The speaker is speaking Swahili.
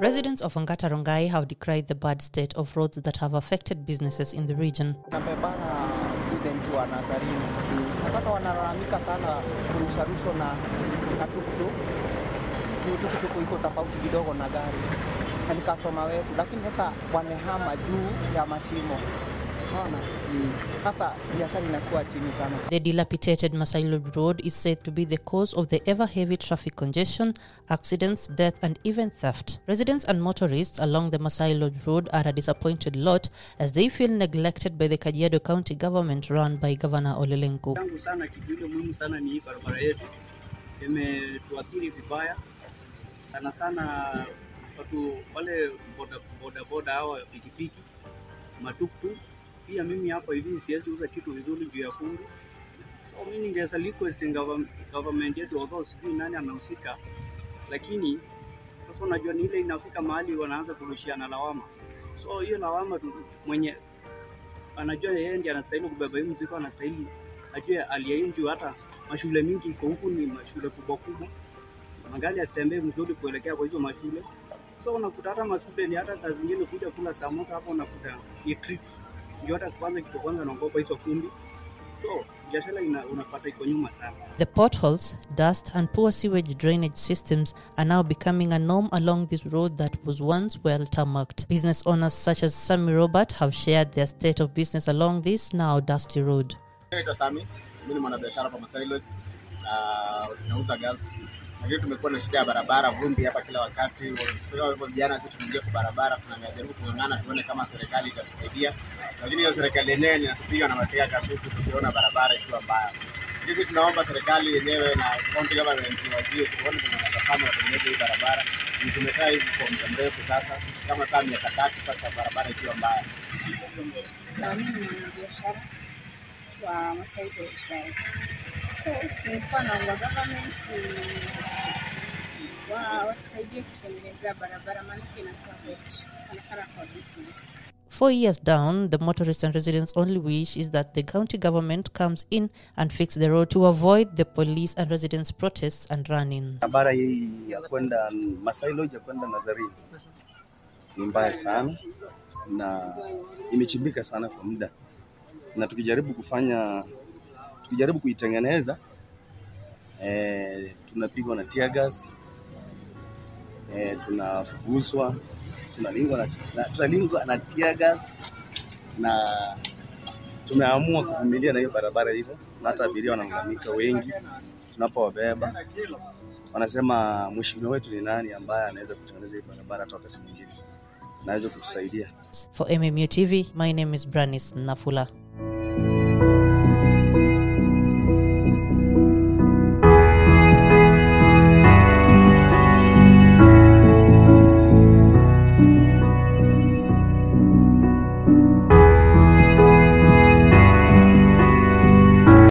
Residents of Angatarongai have decried the bad state of roads that have affected businesses in the region. Student wa nazarini na sasa wanalalamika sana kurusharushwa na na tuktuk. Tofauti kidogo na gari na wetu, lakini sasa wamehama juu ya mashimo. Unaona, sasa biashara inakuwa chini sana. The dilapidated Masailo Road is said to be the cause of the ever heavy traffic congestion, accidents, death, and even theft. Residents and motorists along the Masailo Road are a disappointed lot as they feel neglected by the Kajiado County government run by Governor Olelenku. tangu sana kitu ile muhimu sana ni barabara yetu imetuathiri vibaya sana sana watu wale bodaboda boda boda hawa pikipiki matuktuk pia mimi hapa hivi siwezi uza kitu vizuri juu ya fundi so mimi ningeweza request government, yetu wakao sijui nani anahusika lakini sasa unajua ni ile inafika mahali wanaanza kurushiana lawama so hiyo lawama mwenye anajua yeye ndiye anastahili kubeba hii mzigo, anastahili ajue juu. Hata mashule mingi iko huku ni mashule kubwa kubwa, magari asitembee mzuri kuelekea kwa hizo mashule. So unakuta hata mastudent hata saa zingine kuja kula samosa hapo, unakuta ni tricky. Ndio hata kwanza kitu kwanza naogopa hizo fundi, so biashara ina, unapata iko nyuma sana. The potholes, dust, and poor sewage drainage systems are now becoming a norm along this road that was once well tarmacked. Business owners such as Sammy Robert have shared their state of business along this now dusty road. Naitwa Sami, mimi ni mwanabiashara hapa Masailot na nauza gas. Lakini tumekuwa na shida ya barabara, vumbi hapa kila wakati. Hivyo vijana sisi tumeingia kwa barabara, tunajaribu kung'ang'ana tuone kama serikali itatusaidia, lakini hiyo serikali yenyewe inatupiga na mateka kasuku, tukiona barabara ikiwa mbaya. Sisi tunaomba serikali yenyewe na county government wajie tuone kama watafanya watengeneze hii barabara. Tumekaa hivi kwa muda mrefu sasa, kama saa miaka tatu sasa, barabara ikiwa mbaya. na mimi ni biashara wa Masai Drive. So tulikuwa naomba government watusaidie kutengenezea barabara, maanake inatoa vote sana sana kwa business. Four years down, the motorists and residents' only wish is that the county government comes in and fix the road to avoid the police and residents' protests and run-ins. barabara hii ya kwenda Masai Lodge ya kwenda Nazarene ni mbaya sana na imechimbika sana kwa muda, na tukijaribu kufanya tukijaribu kuitengeneza e, tunapigwa na tear gas e, tunafukuzwa, tunalingwa na, na, tunalingwa na tear gas na tumeamua kuvumilia na hiyo barabara hivyo, na hata abiria wanalalamika wengi tunapowabeba wanasema mheshimiwa wetu ni nani ambaye anaweza kutengeneza hii barabara hata wakati mwingine naweza kutusaidia. For MMU TV, my name is Branis Nafula.